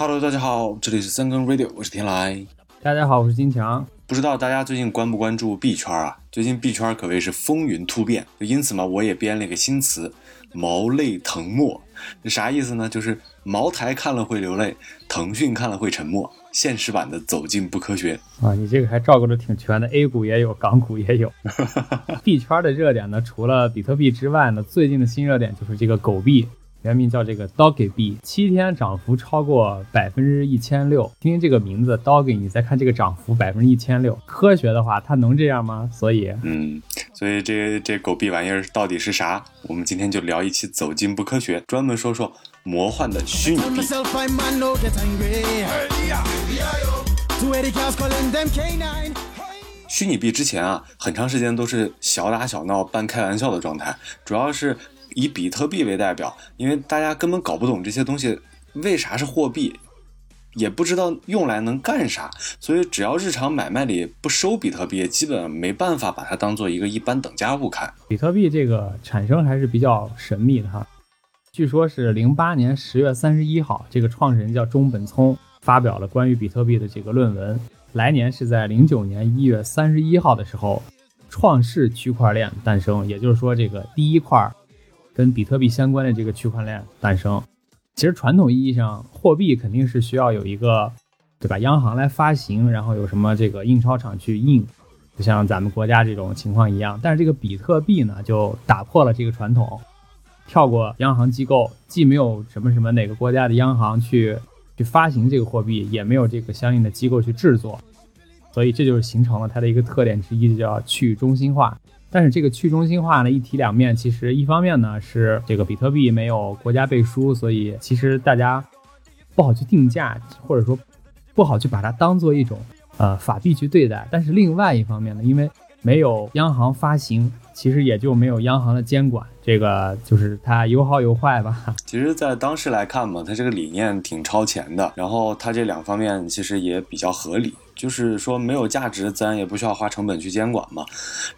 Hello，大家好，这里是三更 Radio，我是天来。大家好，我是金强。不知道大家最近关不关注币圈啊？最近币圈可谓是风云突变，就因此嘛，我也编了一个新词“毛泪腾墨”。这啥意思呢？就是茅台看了会流泪，腾讯看了会沉默。现实版的走进不科学啊！你这个还照顾的挺全的，A 股也有，港股也有。币圈的热点呢，除了比特币之外呢，最近的新热点就是这个狗币。原名叫这个 Doggy B，，七天涨幅超过百分之一千六。听听这个名字 Doggy，你再看这个涨幅百分之一千六，科学的话它能这样吗？所以，嗯，所以这这狗币玩意儿到底是啥？我们今天就聊一期走进不科学，专门说说魔幻的虚拟币。虚拟币之前啊，很长时间都是小打小闹、半开玩笑的状态，主要是。以比特币为代表，因为大家根本搞不懂这些东西为啥是货币，也不知道用来能干啥，所以只要日常买卖里不收比特币，基本没办法把它当做一个一般等价物看。比特币这个产生还是比较神秘的哈，据说是零八年十月三十一号，这个创始人叫中本聪发表了关于比特币的这个论文，来年是在零九年一月三十一号的时候，创世区块链诞生，也就是说这个第一块。跟比特币相关的这个区块链诞生，其实传统意义上，货币肯定是需要有一个，对吧？央行来发行，然后有什么这个印钞厂去印，就像咱们国家这种情况一样。但是这个比特币呢，就打破了这个传统，跳过央行机构，既没有什么什么哪个国家的央行去去发行这个货币，也没有这个相应的机构去制作，所以这就是形成了它的一个特点之一，就叫去中心化。但是这个去中心化呢，一体两面。其实一方面呢是这个比特币没有国家背书，所以其实大家不好去定价，或者说不好去把它当做一种呃法币去对待。但是另外一方面呢，因为没有央行发行，其实也就没有央行的监管，这个就是它有好有坏吧。其实，在当时来看嘛，它这个理念挺超前的，然后它这两方面其实也比较合理。就是说没有价值，自然也不需要花成本去监管嘛。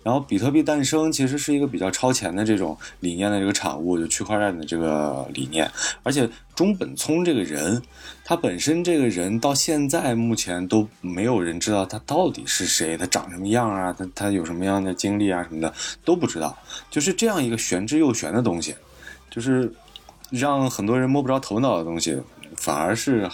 然后比特币诞生其实是一个比较超前的这种理念的这个产物，就区块链的这个理念。而且中本聪这个人，他本身这个人到现在目前都没有人知道他到底是谁，他长什么样啊，他他有什么样的经历啊什么的都不知道。就是这样一个玄之又玄的东西，就是让很多人摸不着头脑的东西，反而是。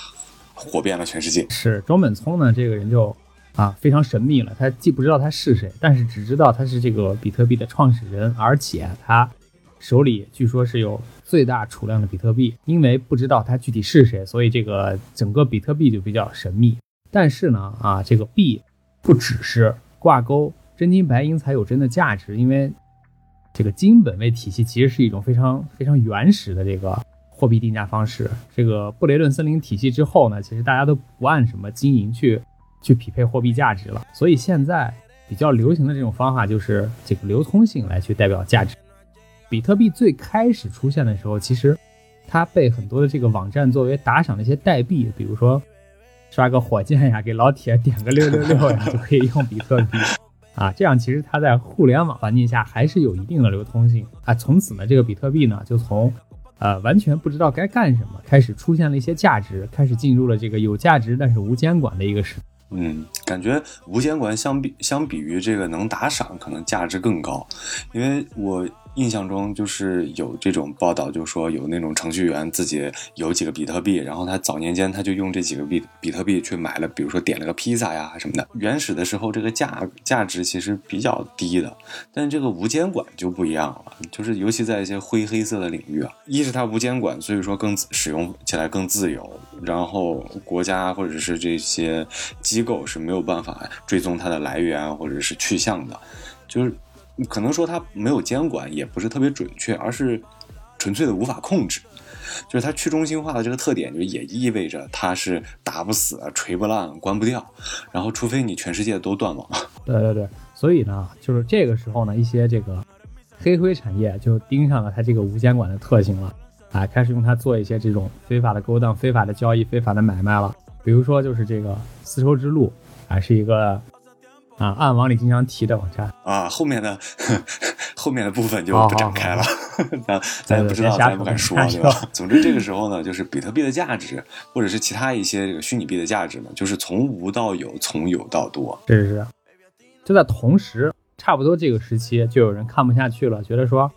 火遍了全世界。是中本聪呢，这个人就啊非常神秘了。他既不知道他是谁，但是只知道他是这个比特币的创始人，而且他手里据说是有最大储量的比特币。因为不知道他具体是谁，所以这个整个比特币就比较神秘。但是呢，啊这个币不只是挂钩真金白银才有真的价值，因为这个金本位体系其实是一种非常非常原始的这个。货币定价方式，这个布雷顿森林体系之后呢，其实大家都不按什么金银去去匹配货币价值了。所以现在比较流行的这种方法就是这个流通性来去代表价值。比特币最开始出现的时候，其实它被很多的这个网站作为打赏的一些代币，比如说刷个火箭呀，给老铁点个六六六呀，就可以用比特币啊。这样其实它在互联网环境下还是有一定的流通性啊。从此呢，这个比特币呢就从呃，完全不知道该干什么，开始出现了一些价值，开始进入了这个有价值但是无监管的一个时。嗯，感觉无监管相比相比于这个能打赏，可能价值更高，因为我。印象中就是有这种报道，就说有那种程序员自己有几个比特币，然后他早年间他就用这几个币比特币去买了，比如说点了个披萨呀什么的。原始的时候这个价价值其实比较低的，但这个无监管就不一样了，就是尤其在一些灰黑色的领域啊，一是它无监管，所以说更使用起来更自由，然后国家或者是这些机构是没有办法追踪它的来源或者是去向的，就是。可能说它没有监管也不是特别准确，而是纯粹的无法控制。就是它去中心化的这个特点，就也意味着它是打不死、锤不烂、关不掉。然后，除非你全世界都断网。对对对，所以呢，就是这个时候呢，一些这个黑灰产业就盯上了它这个无监管的特性了，啊，开始用它做一些这种非法的勾当、非法的交易、非法的买卖了。比如说，就是这个丝绸之路，啊是一个。啊，暗网里经常提的网站啊，后面的 后面的部分就不展开了。咱 咱也不知道，咱也不敢说，对吧？总之这个时候呢，就是比特币的价值，或者是其他一些这个虚拟币的价值呢，就是从无到有，从有到多。是是是。就在同时，差不多这个时期，就有人看不下去了，觉得说，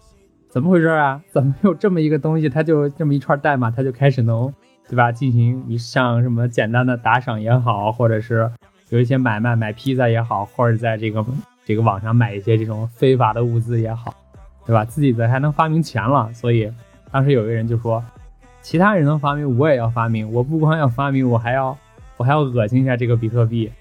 怎么回事啊？怎么有这么一个东西，它就这么一串代码，它就开始能，对吧？进行你像什么简单的打赏也好，或者是有一些买卖，买披萨也好，或者在这个这个网上买一些这种非法的物资也好，对吧？自己的还能发明钱了，所以当时有一个人就说，其他人能发明，我也要发明。我不光要发明，我还要我还要恶心一下这个比特币。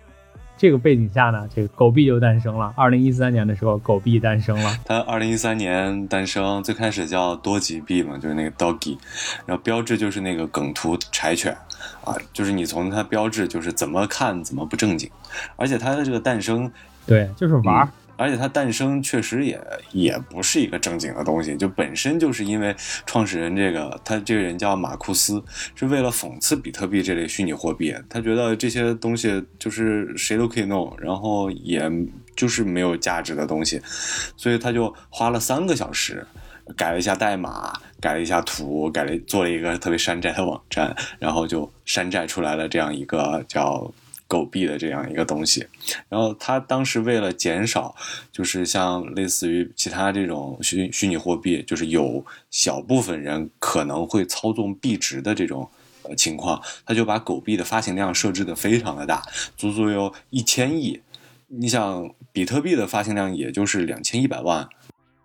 这个背景下呢，这个狗币就诞生了。二零一三年的时候，狗币诞生了。它二零一三年诞生，最开始叫多吉币嘛，就是那个 doggy，然后标志就是那个梗图柴犬，啊，就是你从它标志就是怎么看怎么不正经，而且它的这个诞生，对，就是玩儿。而且它诞生确实也也不是一个正经的东西，就本身就是因为创始人这个他这个人叫马库斯，是为了讽刺比特币这类虚拟货币，他觉得这些东西就是谁都可以弄，然后也就是没有价值的东西，所以他就花了三个小时改了一下代码，改了一下图，改了做了一个特别山寨的网站，然后就山寨出来了这样一个叫。狗币的这样一个东西，然后他当时为了减少，就是像类似于其他这种虚虚拟货币，就是有小部分人可能会操纵币值的这种呃情况，他就把狗币的发行量设置的非常的大，足足有一千亿。你想，比特币的发行量也就是两千一百万，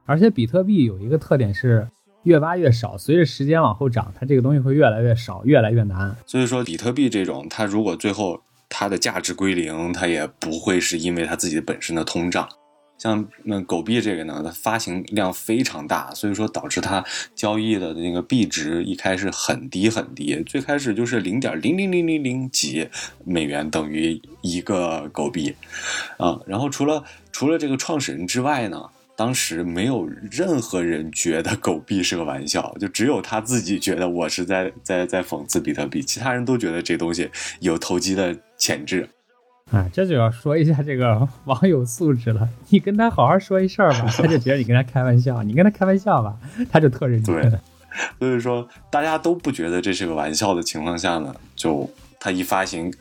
而且比特币有一个特点是越挖越少，随着时间往后涨，它这个东西会越来越少，越来越难。所以说，比特币这种，它如果最后它的价值归零，它也不会是因为它自己本身的通胀。像那狗币这个呢，它发行量非常大，所以说导致它交易的那个币值一开始很低很低，最开始就是零点零零零零零几美元等于一个狗币啊。然后除了除了这个创始人之外呢。当时没有任何人觉得狗币是个玩笑，就只有他自己觉得我是在在在讽刺比特币，其他人都觉得这东西有投机的潜质。哎，这就要说一下这个网友素质了。你跟他好好说一事儿吧，他就觉得你跟他开玩笑；你跟他开玩笑吧，他就特认真。对，所以说大家都不觉得这是个玩笑的情况下呢，就他一发行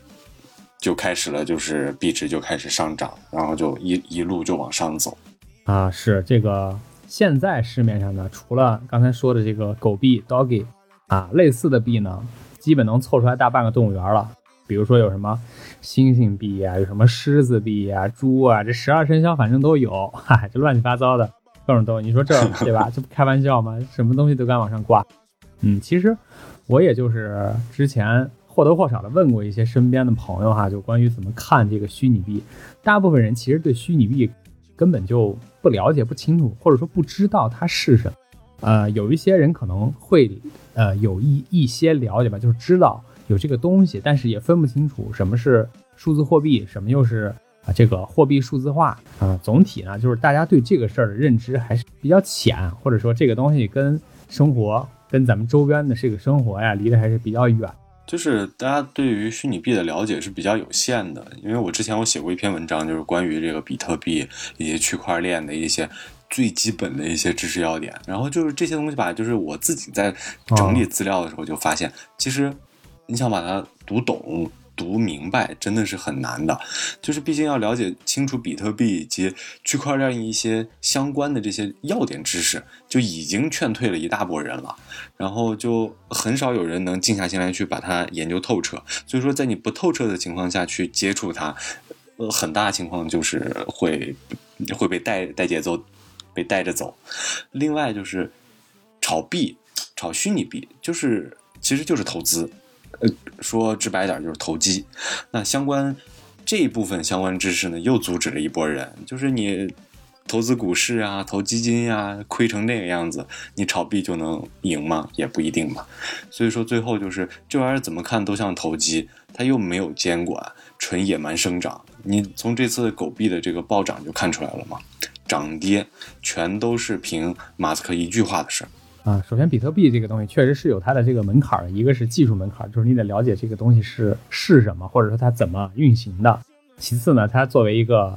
就开始了，就是币值就开始上涨，然后就一一路就往上走。啊，是这个。现在市面上呢，除了刚才说的这个狗币 Doggy 啊，类似的币呢，基本能凑出来大半个动物园了。比如说有什么猩猩币呀，有什么狮子币呀，猪啊，这十二生肖反正都有，嗨，这乱七八糟的各种都。你说这 对吧？这不开玩笑吗？什么东西都敢往上挂。嗯，其实我也就是之前或多或少的问过一些身边的朋友哈，就关于怎么看这个虚拟币。大部分人其实对虚拟币根本就。不了解不清楚，或者说不知道它是什么，呃，有一些人可能会，呃，有一一些了解吧，就是知道有这个东西，但是也分不清楚什么是数字货币，什么又是啊这个货币数字化啊。总体呢，就是大家对这个事儿的认知还是比较浅，或者说这个东西跟生活跟咱们周边的这个生活呀，离得还是比较远。就是大家对于虚拟币的了解是比较有限的，因为我之前我写过一篇文章，就是关于这个比特币以及区块链的一些最基本的一些知识要点。然后就是这些东西吧，就是我自己在整理资料的时候就发现，其实你想把它读懂。读明白真的是很难的，就是毕竟要了解清楚比特币以及区块链一些相关的这些要点知识，就已经劝退了一大波人了。然后就很少有人能静下心来去把它研究透彻。所以说，在你不透彻的情况下去接触它，呃，很大情况就是会会被带带节奏，被带着走。另外就是炒币，炒虚拟币，就是其实就是投资。呃，说直白点就是投机，那相关这一部分相关知识呢，又阻止了一波人。就是你投资股市啊，投基金呀，亏成那个样子，你炒币就能赢吗？也不一定吧。所以说最后就是这玩意儿怎么看都像投机，它又没有监管，纯野蛮生长。你从这次狗币的这个暴涨就看出来了嘛，涨跌全都是凭马斯克一句话的事儿。啊，首先，比特币这个东西确实是有它的这个门槛儿，一个是技术门槛儿，就是你得了解这个东西是是什么，或者说它怎么运行的。其次呢，它作为一个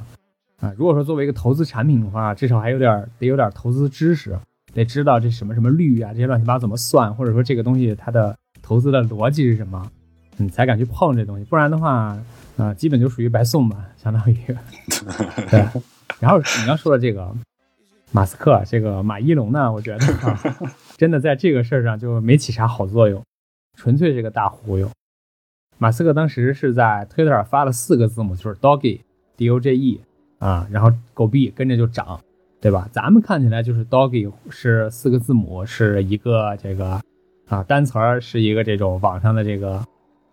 啊，如果说作为一个投资产品的话，至少还有点得有点投资知识。得知道这什么什么率啊，这些乱七八糟怎么算，或者说这个东西它的投资的逻辑是什么，你才敢去碰这东西。不然的话，啊，基本就属于白送吧，相当于。对。然后你要说的这个马斯克，这个马一龙呢，我觉得 真的在这个事儿上就没起啥好作用，纯粹是个大忽悠。马斯克当时是在推特上发了四个字母，就是 Doggy，D O G E 啊，然后狗币跟着就涨，对吧？咱们看起来就是 Doggy 是四个字母，是一个这个啊单词儿，是一个这种网上的这个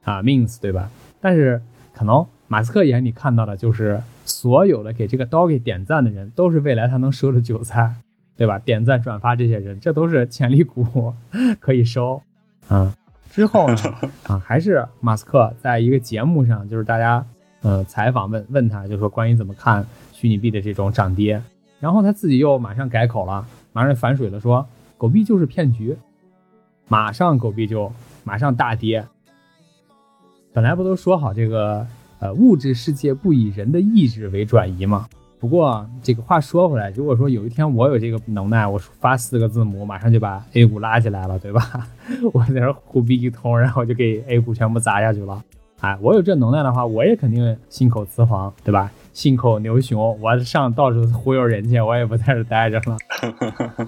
啊 means，对吧？但是可能马斯克眼里看到的就是所有的给这个 Doggy 点赞的人都是未来他能收的韭菜，对吧？点赞转发这些人，这都是潜力股，可以收啊。之后呢，啊，还是马斯克在一个节目上，就是大家呃采访问问他，就说关于怎么看虚拟币的这种涨跌，然后他自己又马上改口了，马上反水了，说狗币就是骗局，马上狗币就马上大跌。本来不都说好这个呃物质世界不以人的意志为转移嘛？不过这个话说回来，如果说有一天我有这个能耐，我发四个字母，马上就把 A 股拉起来了，对吧？我在这胡逼一通，然后就给 A 股全部砸下去了。哎，我有这能耐的话，我也肯定信口雌黄，对吧？信口牛熊，我上到处忽悠人去，我也不在这待着了。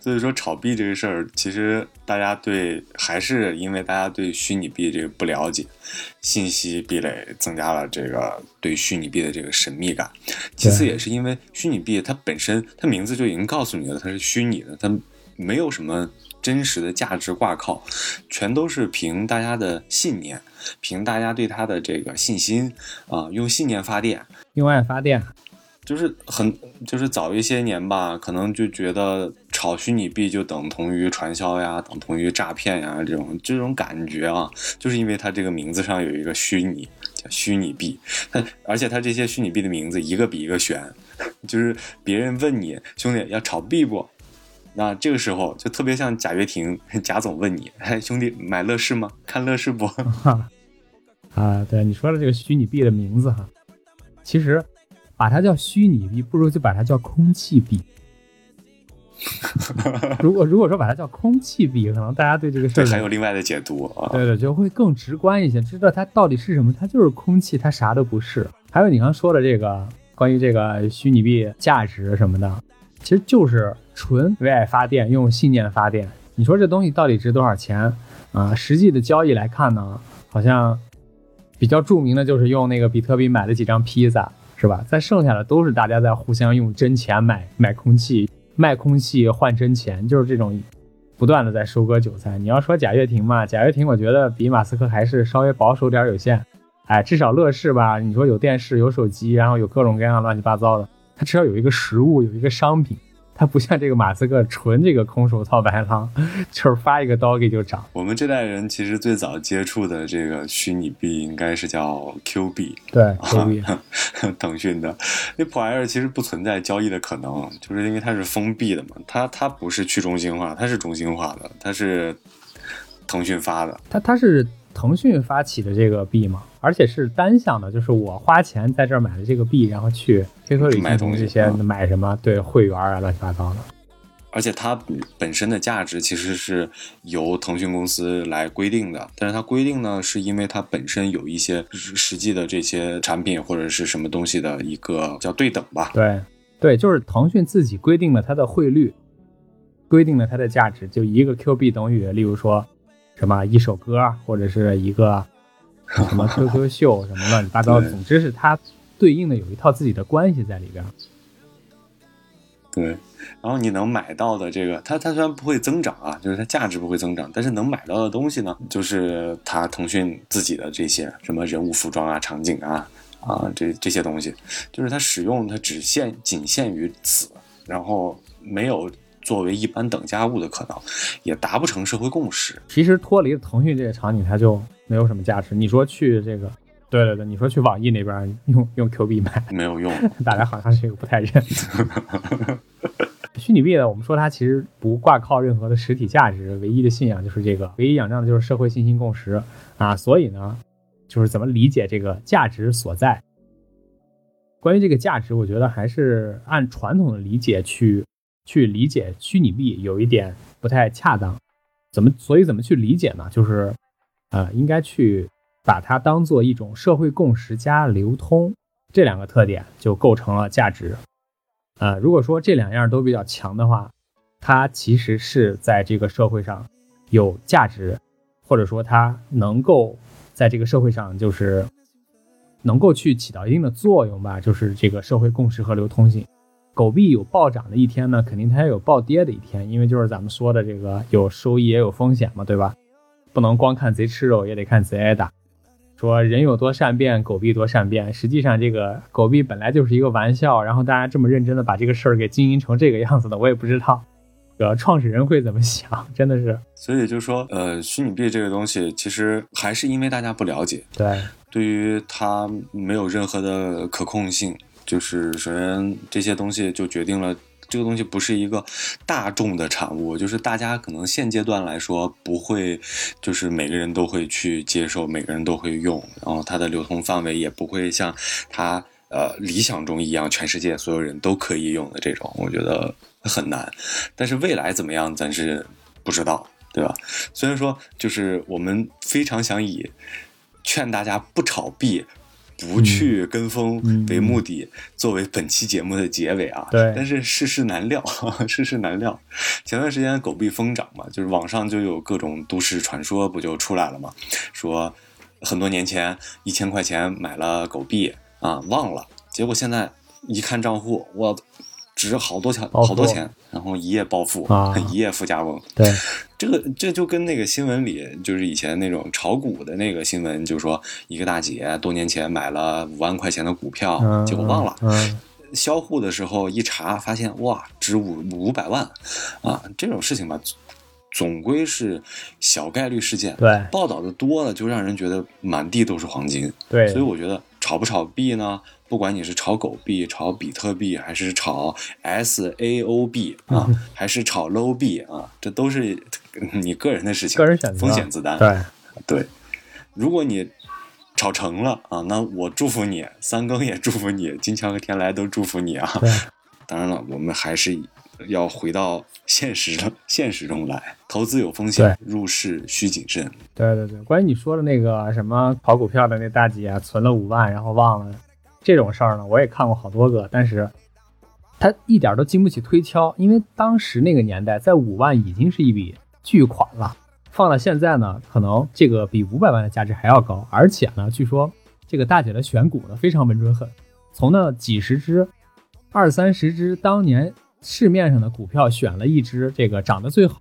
所以说炒币这个事儿，其实大家对还是因为大家对虚拟币这个不了解，信息壁垒增加了这个对虚拟币的这个神秘感。其次也是因为虚拟币它本身它名字就已经告诉你了，它是虚拟的，它没有什么真实的价值挂靠，全都是凭大家的信念，凭大家对它的这个信心啊，用信念发电，用爱发电。就是很，就是早一些年吧，可能就觉得炒虚拟币就等同于传销呀，等同于诈骗呀，这种这种感觉啊，就是因为它这个名字上有一个虚拟，叫虚拟币，而且它这些虚拟币的名字一个比一个悬，就是别人问你兄弟要炒币不？那这个时候就特别像贾跃亭贾总问你，哎兄弟买乐视吗？看乐视不？啊，对你说的这个虚拟币的名字哈，其实。把它叫虚拟币，不如就把它叫空气币。如果如果说把它叫空气币，可能大家对这个事儿还有另外的解读啊。对对，就会更直观一些，知道它到底是什么。它就是空气，它啥都不是。还有你刚说的这个关于这个虚拟币价值什么的，其实就是纯为爱发电，用信念发电。你说这东西到底值多少钱啊？实际的交易来看呢，好像比较著名的就是用那个比特币买了几张披萨。是吧？再剩下的都是大家在互相用真钱买买空气，卖空气换真钱，就是这种不断的在收割韭菜。你要说贾跃亭嘛，贾跃亭我觉得比马斯克还是稍微保守点有限。哎，至少乐视吧，你说有电视有手机，然后有各种各样乱七八糟的，它至少有一个实物，有一个商品。它不像这个马斯克纯这个空手套白狼，就是发一个 doggy 就涨。我们这代人其实最早接触的这个虚拟币应该是叫 Q 币，对，Q 币，腾讯的。那普 Air 其实不存在交易的可能，就是因为它是封闭的嘛，它它不是去中心化，它是中心化的，它是腾讯发的，它它是。腾讯发起的这个币嘛，而且是单向的，就是我花钱在这儿买了这个币，然后去 QQ 里买东西，这些买什么对会员啊，乱七八糟的。而且它本身的价值其实是由腾讯公司来规定的，但是它规定呢，是因为它本身有一些实际的这些产品或者是什么东西的一个叫对等吧？对，对，就是腾讯自己规定了它的汇率，规定了它的价值，就一个 Q 币等于，例如说。什么一首歌，或者是一个什么 QQ 秀，什么乱七八糟，总之是它对应的有一套自己的关系在里边。对，然后你能买到的这个，它它虽然不会增长啊，就是它价值不会增长，但是能买到的东西呢，就是它腾讯自己的这些什么人物服装啊、场景啊啊这这些东西，就是它使用它只限仅限于此，然后没有。作为一般等价物的可能，也达不成社会共识。其实脱离腾讯这个场景，它就没有什么价值。你说去这个，对对对，你说去网易那边用用 Q 币买，没有用，大家好像是不太认。虚拟币呢，我们说它其实不挂靠任何的实体价值，唯一的信仰就是这个，唯一仰仗的就是社会信心共识啊。所以呢，就是怎么理解这个价值所在？关于这个价值，我觉得还是按传统的理解去。去理解虚拟币有一点不太恰当。怎么？所以怎么去理解呢？就是，呃，应该去把它当做一种社会共识加流通这两个特点，就构成了价值。呃，如果说这两样都比较强的话，它其实是在这个社会上有价值，或者说它能够在这个社会上就是能够去起到一定的作用吧，就是这个社会共识和流通性。狗币有暴涨的一天呢，肯定它也有暴跌的一天，因为就是咱们说的这个有收益也有风险嘛，对吧？不能光看贼吃肉，也得看贼挨打。说人有多善变，狗币多善变。实际上，这个狗币本来就是一个玩笑，然后大家这么认真的把这个事儿给经营成这个样子的，我也不知道，呃，创始人会怎么想，真的是。所以就说，呃，虚拟币这个东西，其实还是因为大家不了解，对，对于它没有任何的可控性。就是首先这些东西就决定了这个东西不是一个大众的产物，就是大家可能现阶段来说不会，就是每个人都会去接受，每个人都会用，然后它的流通范围也不会像它呃理想中一样，全世界所有人都可以用的这种，我觉得很难。但是未来怎么样，咱是不知道，对吧？虽然说就是我们非常想以劝大家不炒币。不去跟风为目的，作为本期节目的结尾啊。对。但是世事难料，世事难料。前段时间狗币疯涨嘛，就是网上就有各种都市传说，不就出来了吗？说很多年前一千块钱买了狗币啊，忘了，结果现在一看账户，我。值好多钱，好多钱，然后一夜暴富，一夜富家翁。对，这个这就跟那个新闻里，就是以前那种炒股的那个新闻，就是说一个大姐多年前买了五万块钱的股票，结果忘了，销户的时候一查，发现哇，值五五百万，啊，这种事情吧，总归是小概率事件。对，报道的多了，就让人觉得满地都是黄金。对，所以我觉得炒不炒币呢？不管你是炒狗币、炒比特币，还是炒 SAO 币啊，还是炒 Low 币啊，这都是你个人的事情，个人选择，风险自担。对对，如果你炒成了啊，那我祝福你，三更也祝福你，金强和天来都祝福你啊。当然了，我们还是要回到现实的现实中来，投资有风险，入市需谨慎。对对对，关于你说的那个什么炒股票的那大姐，存了五万，然后忘了。这种事儿呢，我也看过好多个，但是他一点都经不起推敲，因为当时那个年代，在五万已经是一笔巨款了，放到现在呢，可能这个比五百万的价值还要高。而且呢，据说这个大姐的选股呢非常稳准狠，从那几十只、二三十只当年市面上的股票选了一只这个涨得最好，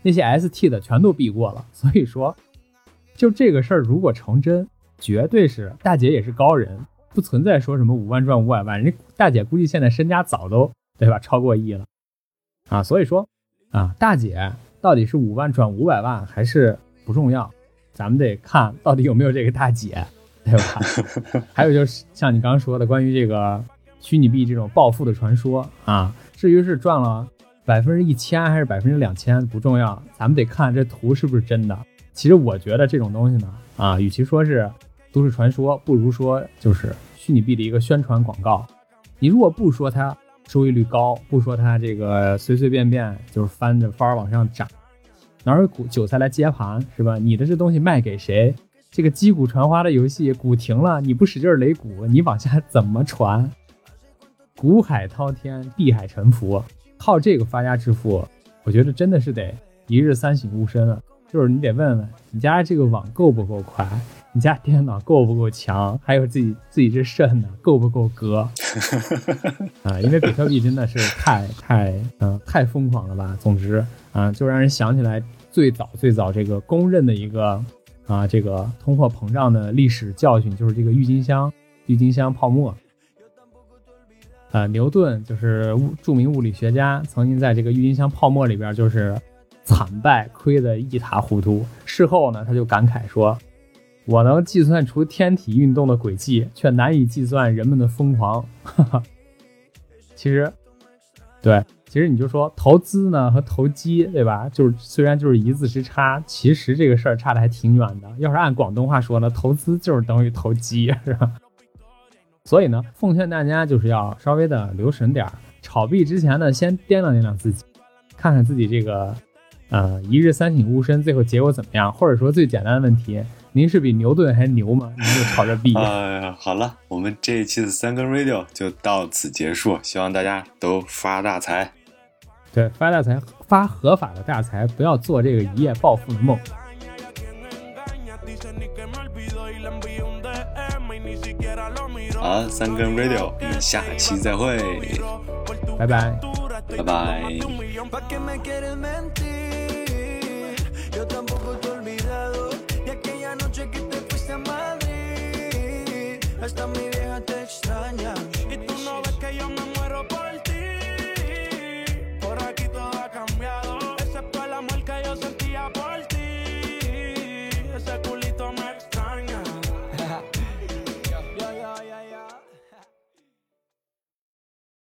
那些 ST 的全都避过了。所以说，就这个事儿如果成真，绝对是大姐也是高人。不存在说什么五万赚五百万，人家大姐估计现在身家早都对吧，超过亿了啊！所以说啊，大姐到底是五万赚五百万还是不重要，咱们得看到底有没有这个大姐，对吧？还有就是像你刚刚说的关于这个虚拟币这种暴富的传说啊，至于是赚了百分之一千还是百分之两千不重要，咱们得看这图是不是真的。其实我觉得这种东西呢，啊，与其说是。都市传说不如说就是虚拟币的一个宣传广告。你如果不说它收益率高，不说它这个随随便便就是翻着番儿往上涨，哪有股韭菜来接盘是吧？你的这东西卖给谁？这个击鼓传花的游戏，鼓停了，你不使劲擂鼓，你往下怎么传？股海滔天，碧海沉浮，靠这个发家致富，我觉得真的是得一日三省吾身了。就是你得问问你家这个网够不够快。你家电脑够不够强？还有自己自己这肾呢，够不够格？啊，因为比特币真的是太太嗯太疯狂了吧。总之啊，就让人想起来最早最早这个公认的一个啊这个通货膨胀的历史教训，就是这个郁金香郁金香泡沫。啊，牛顿就是物著名物理学家，曾经在这个郁金香泡沫里边就是惨败，亏得一塌糊涂。事后呢，他就感慨说。我能计算出天体运动的轨迹，却难以计算人们的疯狂。其实，对，其实你就说投资呢和投机，对吧？就是虽然就是一字之差，其实这个事儿差的还挺远的。要是按广东话说呢，投资就是等于投机，是吧？所以呢，奉劝大家就是要稍微的留神点儿炒币之前呢，先掂量掂量自己，看看自己这个呃一日三省吾身，最后结果怎么样？或者说最简单的问题，您是比牛顿还牛吗？您就炒这币。哎呀，好了，我们这一期的三更 radio 就到此结束，希望大家都发大财。对，发大财，发合法的大财，不要做这个一夜暴富的梦。好，三根 radio，我们下期再会，拜拜，拜拜。